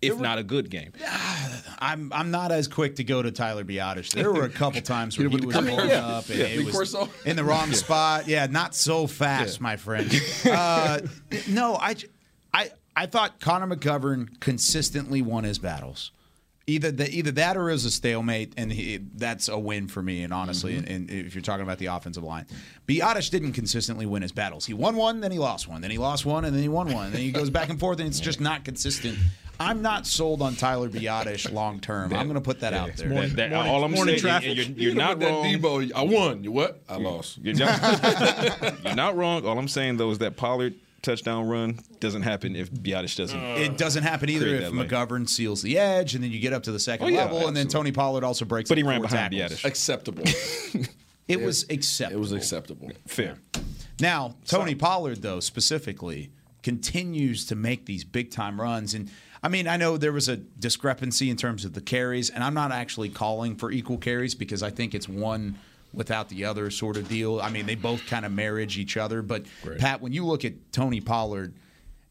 if not a good game.
I'm I'm not as quick to go to Tyler Biadasz. There were a couple times where
him
he was pulling
corner.
up and
Yeah,
it was in the wrong spot. Yeah, not so fast, my friend. Uh, no, I, I I thought Connor McGovern consistently won his battles. Either the, either that or it was a stalemate, and he, that's a win for me. And honestly,
Mm-hmm.
and, and if you're talking about the offensive line, Biadasz didn't consistently win his battles. He won one, then he lost one, then he lost one, and then he won one. Then he goes back and forth, and it's just not consistent. I'm not sold on Tyler Biadasz long term. I'm going to put that out there.
That- that-
morning-
all I'm
morning
saying,
traffic.
you're, you're
Hit him
not
that
wrong.
Debo. I won. You what? I lost.
You're not, you're not wrong. All I'm saying though is that Pollard touchdown run doesn't happen if Biadasz doesn't.
Uh, it doesn't happen either
Create
if
that lane.
McGovern seals the edge, and then you get up to the second
Oh, yeah,
level, and then
absolutely.
Tony Pollard also breaks.
But he ran behind
tackles.
Biadasz.
Acceptable.
It was acceptable.
It was acceptable.
Fair.
Now, Tony Pollard, though, specifically, continues to make these big time runs. And I mean, I know there was a discrepancy in terms of the carries, and I'm not actually calling for equal carries because I think it's one without the other sort of deal. I mean, they both kind of marriage each other. But, Pat, when you look at Tony Pollard,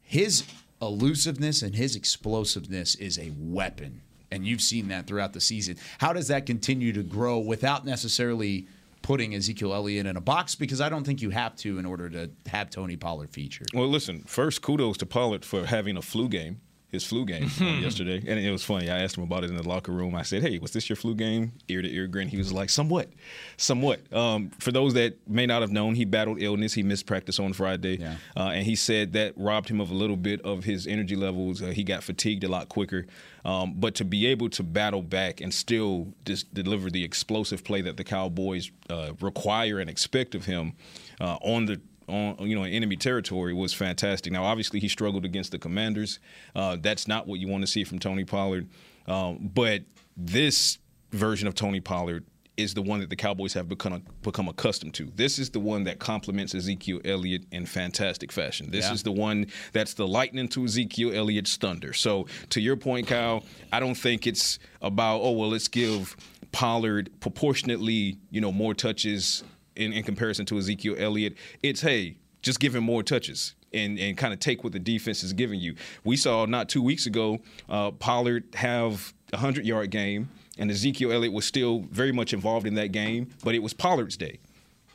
his elusiveness and his explosiveness is a weapon. And you've seen that throughout the season. How does that continue to grow without necessarily putting Ezekiel Elliott in a box? Because I don't think you have to in order to have Tony Pollard featured.
Well, listen. First, kudos to Pollard for having a flu game. His flu game yesterday, and it was funny. I asked him about it in the locker room. I said, "Hey, was this your flu game?" Ear to ear grin. He was like, "Somewhat, somewhat." Um, for those that may not have known, he battled illness. He missed practice on Friday,
Yeah.
uh, and he said that robbed him of a little bit of his energy levels. Uh, he got fatigued a lot quicker. Um, but to be able to battle back and still just deliver the explosive play that the Cowboys uh, require and expect of him uh, on the on you know in enemy territory was fantastic. Now, obviously, he struggled against the Commanders. Uh, that's not what you want to see from Tony Pollard. Um, but this version of Tony Pollard is the one that the Cowboys have become become accustomed to. This is the one that complements Ezekiel Elliott in fantastic fashion. This
Yeah.
is the one that's the lightning to Ezekiel Elliott's thunder. So, to your point, Kyle, I don't think it's about oh well, let's give Pollard proportionately, you know, more touches in, in comparison to Ezekiel Elliott. It's hey, just give him more touches. And, and kind of take what the defense is giving you. We saw not two weeks ago uh, Pollard have a hundred yard game, and Ezekiel Elliott was still very much involved in that game, but it was Pollard's day.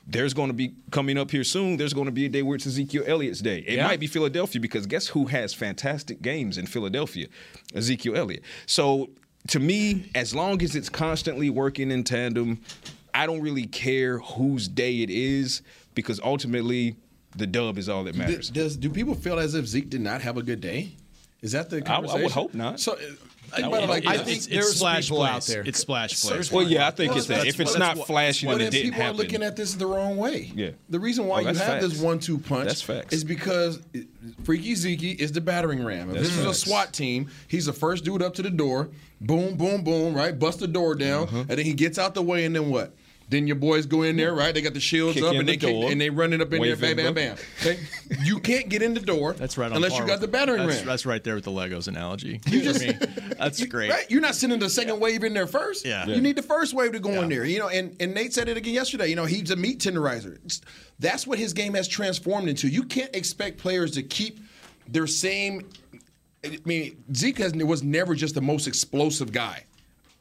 There's going to be coming up here soon. There's going to be a day where it's Ezekiel Elliott's day. It
Yeah.
might be Philadelphia because guess who has fantastic games in Philadelphia? Ezekiel Elliott. So to me, as long as it's constantly working in tandem, I don't really care whose day it is because ultimately the dub is all that matters.
Does do people feel as if Zeke did not have a good day? Is that the
I- I would hope not.
So, uh,
I
but
would
like,
hope
I
not.
think
It's,
there's
it's splash
people out there.
It's splash plays.
Well, yeah, I think it's that.
that's
If it's not
that's what-
flashy, then it didn't
people
happen.
are looking at this the wrong way.
Yeah.
The reason why
Oh,
you have
facts.
this one-two punch
That's facts.
is because Freaky Zeke is the battering ram. If
That's
this is a. SWAT team, he's the first dude up to the door. Boom, boom, boom. Right, bust the door down,
Uh-huh.
and then he gets out the way, and then what? Then your boys go in there, mm. right? They got the shields
Kick
up, and
the
they kick,
door.
and they run it up in
Wave
there, bam, bam, bam. Okay, you can't get in the door.
That's right.
Unless you got the battering
that's,
ram.
That's right there with the Legos analogy.
You
For
just-
me. That's great.
Right? You're not sending the second wave in there first.
Yeah.
You need the first wave to go in there. You know, and, and Nate said it again yesterday. You know, he's a meat tenderizer. It's- That's what his game has transformed into. You can't expect players to keep their same. I mean, Zeke has, was never just the most explosive guy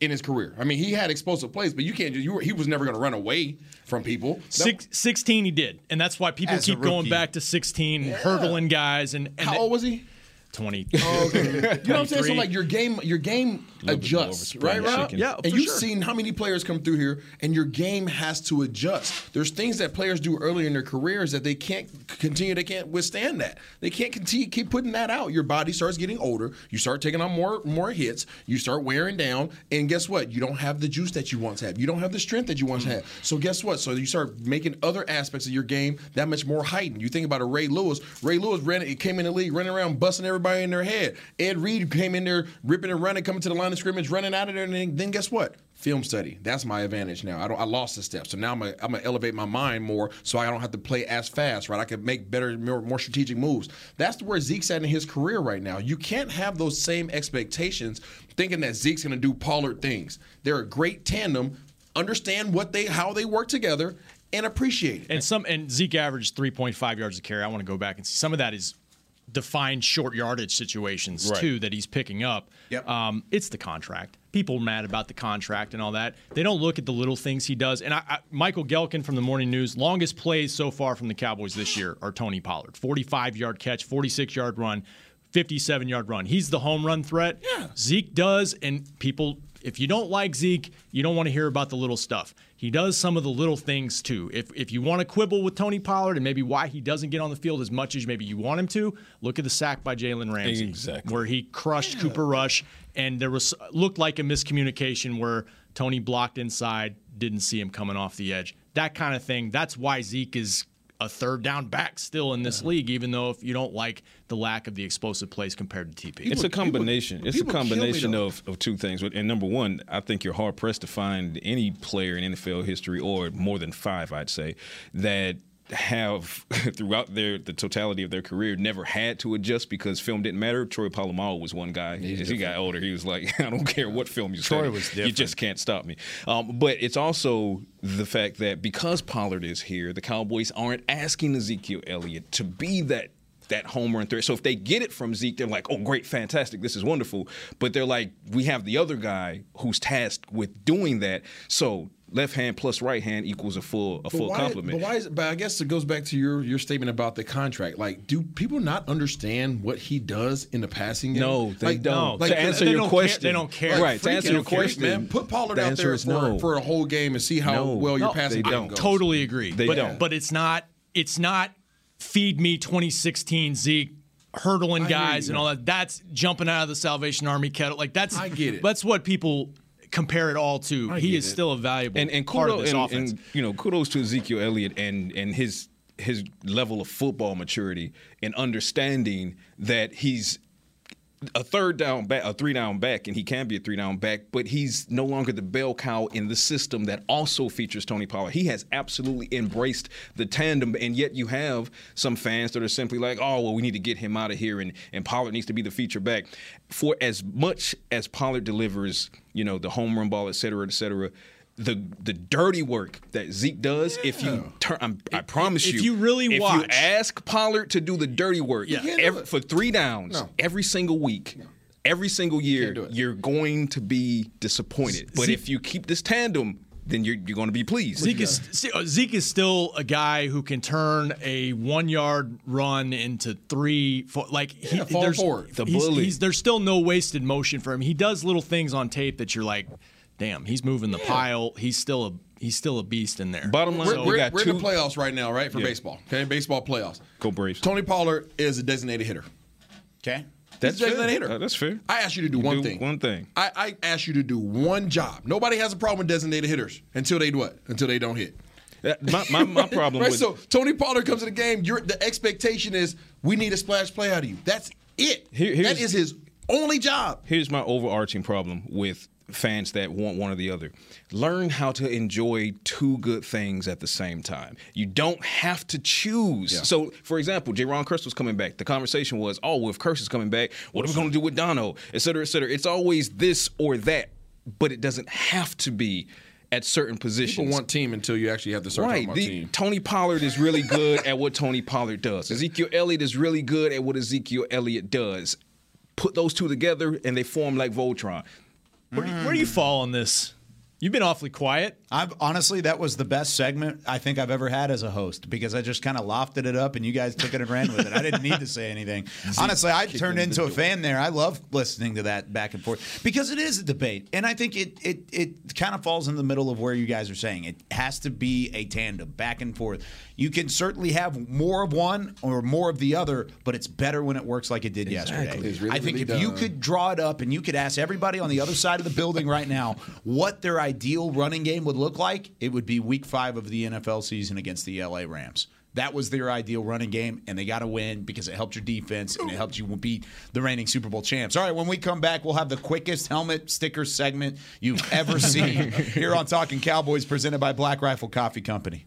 in his career. I mean, he had explosive plays, but you can't. just- You were, he was never going to run away from people.
Six, 16 he did. And that's why people
As
keep going back to 16, hurdling guys. And, and
How old was he?
20.
Oh, okay. You know what I'm saying? So like your game, your game
little bit more of a
adjusts,
spring
right, Rob?
chicken.
Yeah,
And you've
sure.
seen how many players come through here, and your game has to adjust. There's things that players do early in their careers that they can't continue. They can't withstand that. They can't continue keep putting that out. Your body starts getting older. You start taking on more more hits. You start wearing down, and guess what? You don't have the juice that you once had. You don't have the strength that you once had. So guess what? So you start making other aspects of your game that much more heightened. You think about a Ray Lewis. Ray Lewis ran, he came in the league running around busting everybody in their head. Ed Reed came in there ripping and running, coming to the line of scrimmage, running out of there, and then, guess what? Film study. That's my advantage now. I don't. I lost a step, so now I'm gonna, I'm gonna elevate my mind more, so I don't have to play as fast. Right? I can make better, more, more strategic moves. That's where Zeke's at in his career right now. You can't have those same expectations, thinking that Zeke's gonna do Pollard things. They're a great tandem. Understand what they, how they work together, and appreciate it.
And some and Zeke averaged 3.5 yards a carry. I want to go back and see some of that is defined short yardage situations
Right.
too that he's picking up.
Yep.
Um, it's the contract. People are mad about the contract and all that. They don't look at the little things he does. And I, I, Michael Gehlken from the Morning News, longest plays so far from the Cowboys this year are Tony Pollard. 45 yard catch, 46 yard run, 57 yard run. He's the home run threat.
Yeah.
Zeke does, and people, if you don't like Zeke, you don't want to hear about the little stuff. He does some of the little things too. If if you want to quibble with Tony Pollard and maybe why he doesn't get on the field as much as maybe you want him to, look at the sack by Jalen Ramsey,
Exactly.
where he crushed Cooper Rush, and there was looked like a miscommunication where Tony blocked inside, didn't see him coming off the edge. That kind of thing. That's why Zeke is a third down back still in this league, even though if you don't like the lack of the explosive plays compared to TP.
It's a combination. it's a
people kill me,
combination of, of two things. And number one, I think you're hard pressed to find any player in NFL history, or more than five, I'd say, that have throughout their the totality of their career never had to adjust because film didn't matter. Troy Polamalu was one guy. As he got older, he was like, I don't care what film you
Troy
study,
was
you just can't stop me. Um, but it's also the fact that because Pollard is here, the Cowboys aren't asking Ezekiel Elliott to be that that home run threat. So if they get it from Zeke, they're like, oh, great, fantastic, this is wonderful. But they're like, we have the other guy who's tasked with doing that. So left hand plus right hand equals a full a
But
full
why,
complement.
But why is? But I guess it goes back to your your statement about the contract. Like, do people not understand what he does in the passing game?
No, they
like,
don't.
Like,
to answer
they
your
don't
question,
care- they don't care.
Right. To
freaking
answer your
who cares,
question,
man. Put Pollard
the
out there for,
no.
for a whole game and see how
No.
well your
No,
passing
they
game
don't.
goes.
Totally agree.
They
but,
don't.
But it's not. It's not. Feed me 2016 Zeke hurdling
I
guys and all that. That's jumping out of the Salvation Army kettle. Like that's.
I get it.
That's what people compare it all to.
I
he is
it.
still a valuable
and and
part of this
and,
offense.
and you know kudos to Ezekiel Elliott and and his his level of football maturity and understanding that he's a third down back, a three down back, and he can be a three down back, but he's no longer the bell cow in the system that also features Tony Pollard. He has absolutely embraced the tandem, and yet you have some fans that are simply like, oh, well, we need to get him out of here, and, and Pollard needs to be the feature back. For as much as Pollard delivers, you know, the home run ball, et cetera, et cetera, the the dirty work that Zeke does, if you turn, I'm, I promise
if
you, if
you really watch.
if you ask Pollard to do the dirty work
Yeah.
every, for three downs
No.
every single week, every single year, you're going to be disappointed. But
Zeke-
if you keep this tandem, then you're you're going to be pleased.
Zeke is see, uh, Zeke is still a guy who can turn a one yard run into three. Four, like he,
Yeah, fall
there's,
forward.
The
he's-
bully.
he's- there's still no wasted motion for him. He does little things on tape that you're like, damn, he's moving the pile. He's still a he's still a beast in there.
Bottom line,
We're,
we
we're,
got
we're
two.
in the playoffs right now, right? For
Yeah.
baseball. Okay, baseball playoffs.
Go Braves.
Tony Pollard is a designated hitter.
Okay.
That's
He's a
fair.
designated hitter.
Uh, that's fair.
I asked you to do one thing.
One thing.
I, I asked you to do one job. Nobody has a problem with designated hitters until they do what? Until they don't hit.
That- my, my, my problem
right.
with
So Tony Pollard comes to the game. You're, the expectation is we need a splash play out of you. That's it.
Here-
that is his only job.
here's my overarching problem with fans that want one or the other. Learn how to enjoy two good things at the same time. You don't have to choose. So, for example, Jayron Kearse was coming back. The conversation was, oh, well, if Kearse is coming back, what are we going to do with Dono, et cetera, et cetera. It's always this or that, but it doesn't have to be at certain positions.
People want team until you actually have to start
Right. The-
team.
Tony Pollard is really good at what Tony Pollard does. Ezekiel Elliott is really good at what Ezekiel Elliott does. Put those two together and they form like Voltron.
Where, do you, where do you mm. fall on this? You've been awfully quiet.
I've honestly that was the best segment I think I've ever had as a host because I just kind of lofted it up and you guys took it and ran with it. I didn't need to say anything. Honestly, I turned into a fan there. I love listening to that back and forth because it is a debate, and I think it it it kind of falls in the middle of where you guys are saying. It has to be a tandem back and forth. You can certainly have more of one or more of the other, but it's better when it works like it did yesterday.
Really,
I think
really
if you could draw it up and you could ask everybody on the other side of the building right now what their ideal running game would look like, it would be week five of the NFL season against the LA Rams. That was their ideal running game, and they got to win because it helped your defense and it helped you beat the reigning Super Bowl champs. All right, when we come back, we'll have the quickest helmet sticker segment you've ever seen here on Talking Cowboys, presented by Black Rifle Coffee Company.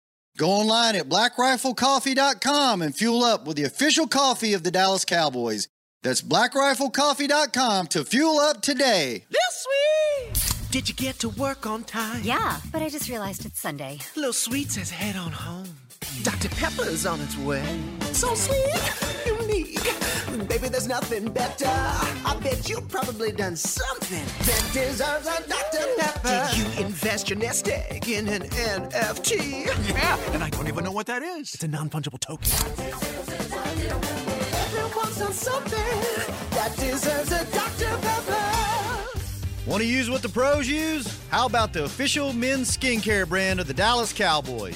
Go online at blackriflecoffee.com and fuel up with the official coffee of the Dallas Cowboys. That's blackriflecoffee.com to fuel up today.
Lil Sweet! Did you get to work on time?
Yeah, but I just realized it's Sunday.
Lil Sweet says head on home. Dr. Pepper is on its way. So sweet, unique. Baby, there's nothing better. I bet you've probably done something that deserves a Dr. Pepper. Did you invest your nest egg in an NFT?
Yeah, and I don't even know what that is. It's a non fungible token.
Everyone's done something that deserves a Dr. Pepper.
Want to use what the pros use? How about the official men's skincare brand of the Dallas Cowboys?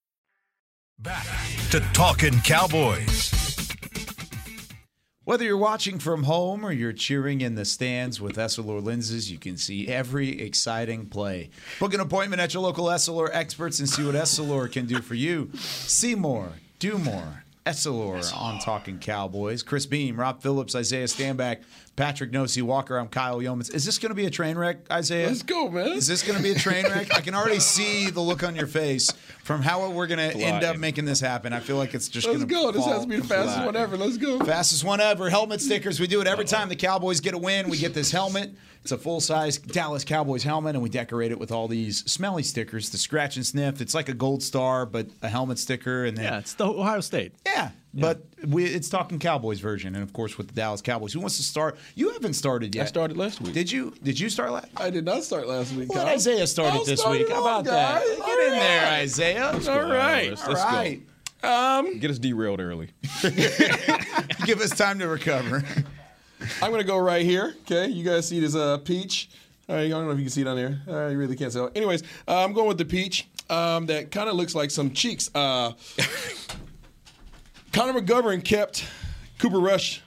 Back to Talking Cowboys.
Whether you're watching from home or you're cheering in the stands with Essilor lenses, you can see every exciting play. Book an appointment at your local Essilor experts and see what Essilor can do for you. See more, do more. Essilor on Talking Cowboys. Chris Beam, Rob Phillips, Isaiah Stanback, Patrick Nosey Walker. I'm Kyle Youmans. Is this going to be a train wreck, Isaiah?
Let's go, man.
Is this going to be a train wreck? I can already see the look on your face from how we're going to end up making this happen. I feel like it's just
gonna
be. Let's
go. This has to be the fastest
flat.
one ever. Let's go.
Fastest one ever. Helmet stickers. We do it every time the Cowboys get a win. We get this helmet. It's a full size Dallas Cowboys helmet, and we decorate it with all these smelly stickers the scratch and sniff. It's like a gold star, but a helmet sticker. And then,
Yeah, it's the Ohio State.
yeah, but we, it's talking Cowboys version, and of course with the Dallas Cowboys. Who wants to start? You haven't started yet.
I started last week.
Did you? Did you start last?
I did not start last week.
Let
Kyle.
Isaiah started this week. How about
off,
that?
guys.
Get
All
in there,
right.
Isaiah.
All right.
Let's,
All
let's
right.
Um.
Get us derailed early.
Give us time to recover.
I'm gonna go right here. Okay, you guys see this uh, peach? All right, I don't know if you can see it on there. Uh, you really can't tell. Anyways, uh, I'm going with the peach. Um, that kind of looks like some cheeks. Uh, Connor McGovern kept Cooper Rush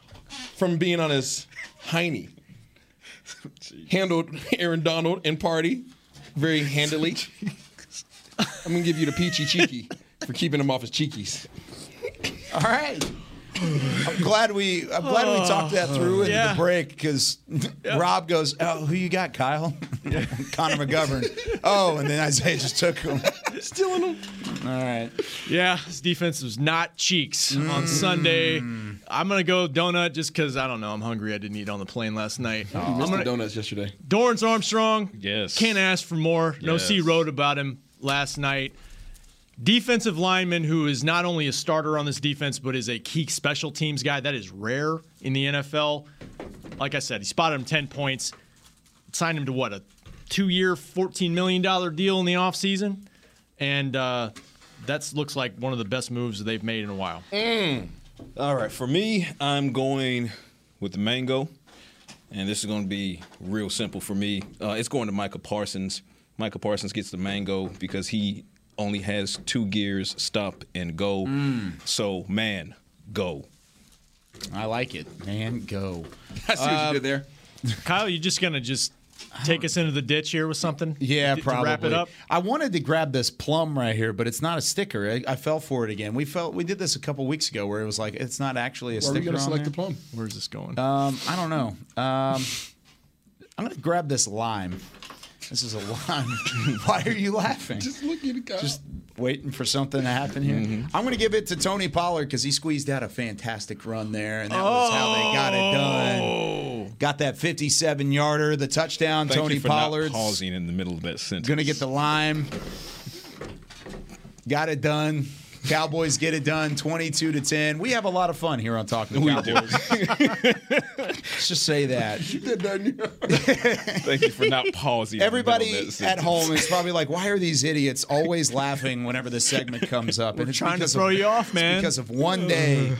from being on his hiney. Handled Aaron Donald and Party very handily. I'm gonna give you the peachy cheeky for keeping him off his cheekies.
All right. I'm glad we I'm glad we talked that through in
Yeah.
the break because Rob goes, "Oh, who you got, Kyle?" Connor McGovern. Oh, and then Isaiah just took him.
Stealing him.
All right.
Yeah, his defense was not cheeks on Sunday. I'm gonna go donut just because I don't know. I'm hungry. I didn't eat on the plane last night.
You
I'm
missed
gonna,
the donuts yesterday.
Dorance Armstrong.
Yes.
Can't ask for more. No C wrote about him last night. Defensive lineman who is not only a starter on this defense, but is a key special teams guy. That is rare in the NFL. Like I said, he spotted him 10 points, signed him to what, a two year, $14 million deal in the offseason? And uh, that looks like one of the best moves they've made in a while.
All right, for me, I'm going with the mango, and this is going to be real simple for me. Uh, it's going to Micah Parsons. Micah Parsons gets the mango because he only has two gears: stop and go. So, man, go.
I like it, man. Go.
I see what you did there.
Kyle, you're just going to just take us into the ditch here with something?
Yeah,
to,
probably.
To wrap it up?
I wanted to grab this plum right here, but it's not a sticker. I, I fell for it again. We felt we did this a couple weeks ago where it was like it's not actually a
Where are we
sticker.
gonna
on
select
there.
the plum?
Where's this going?
Um, I don't know. Um, I'm gonna grab this lime. This is a lime. Why are you laughing?
Just looking at.
Just waiting for something to happen here. Mm-hmm. I'm going to give it to Tony Pollard because he squeezed out a fantastic run there, and that was how they got it done. Oh! Got that 57 yarder, the touchdown.
Thank
Tony Pollard
not pausing in the middle of that sentence.
going to get the lime. Got it done. Cowboys get it done, 22 to 10. We have a lot of fun here on Talking
We
Cowboys. Let's just say that.
You did that, didn't?
Thank you for not pausing. in the middle of
Everybody at home is probably like, "Why are these idiots always laughing whenever this segment comes up?" And it's
trying to throw
of,
you off,
it's
man.
because of one day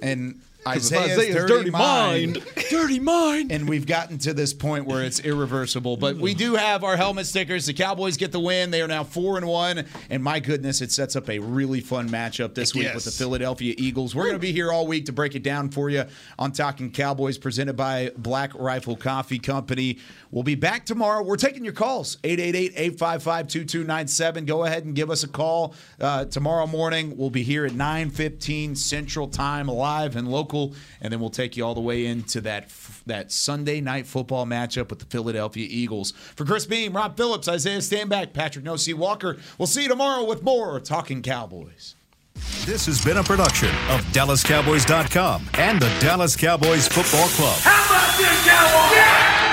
and
Because of
Isaiah's,
Isaiah's
dirty,
dirty
mind.
mind.
Dirty mind.
And we've gotten to this point where it's irreversible. But we do have our helmet stickers. The Cowboys get the win. They are now four and one. And my goodness, it sets up a really fun matchup this week with the Philadelphia Eagles. We're going to be here all week to break it down for you on Talking Cowboys, presented by Black Rifle Coffee Company. We'll be back tomorrow. We're taking your calls 888 855 2297. Go ahead and give us a call uh, tomorrow morning. We'll be here at 9 15 Central Time, live and local. Local, and then we'll take you all the way into that that Sunday night football matchup with the Philadelphia Eagles. For Chris Beam, Rob Phillips, Isaiah Stanback, Patrick No C Walker. We'll see you tomorrow with more Talking Cowboys.
This has been a production of DallasCowboys.com and the Dallas Cowboys Football Club.
How about this, Cowboys? Yeah!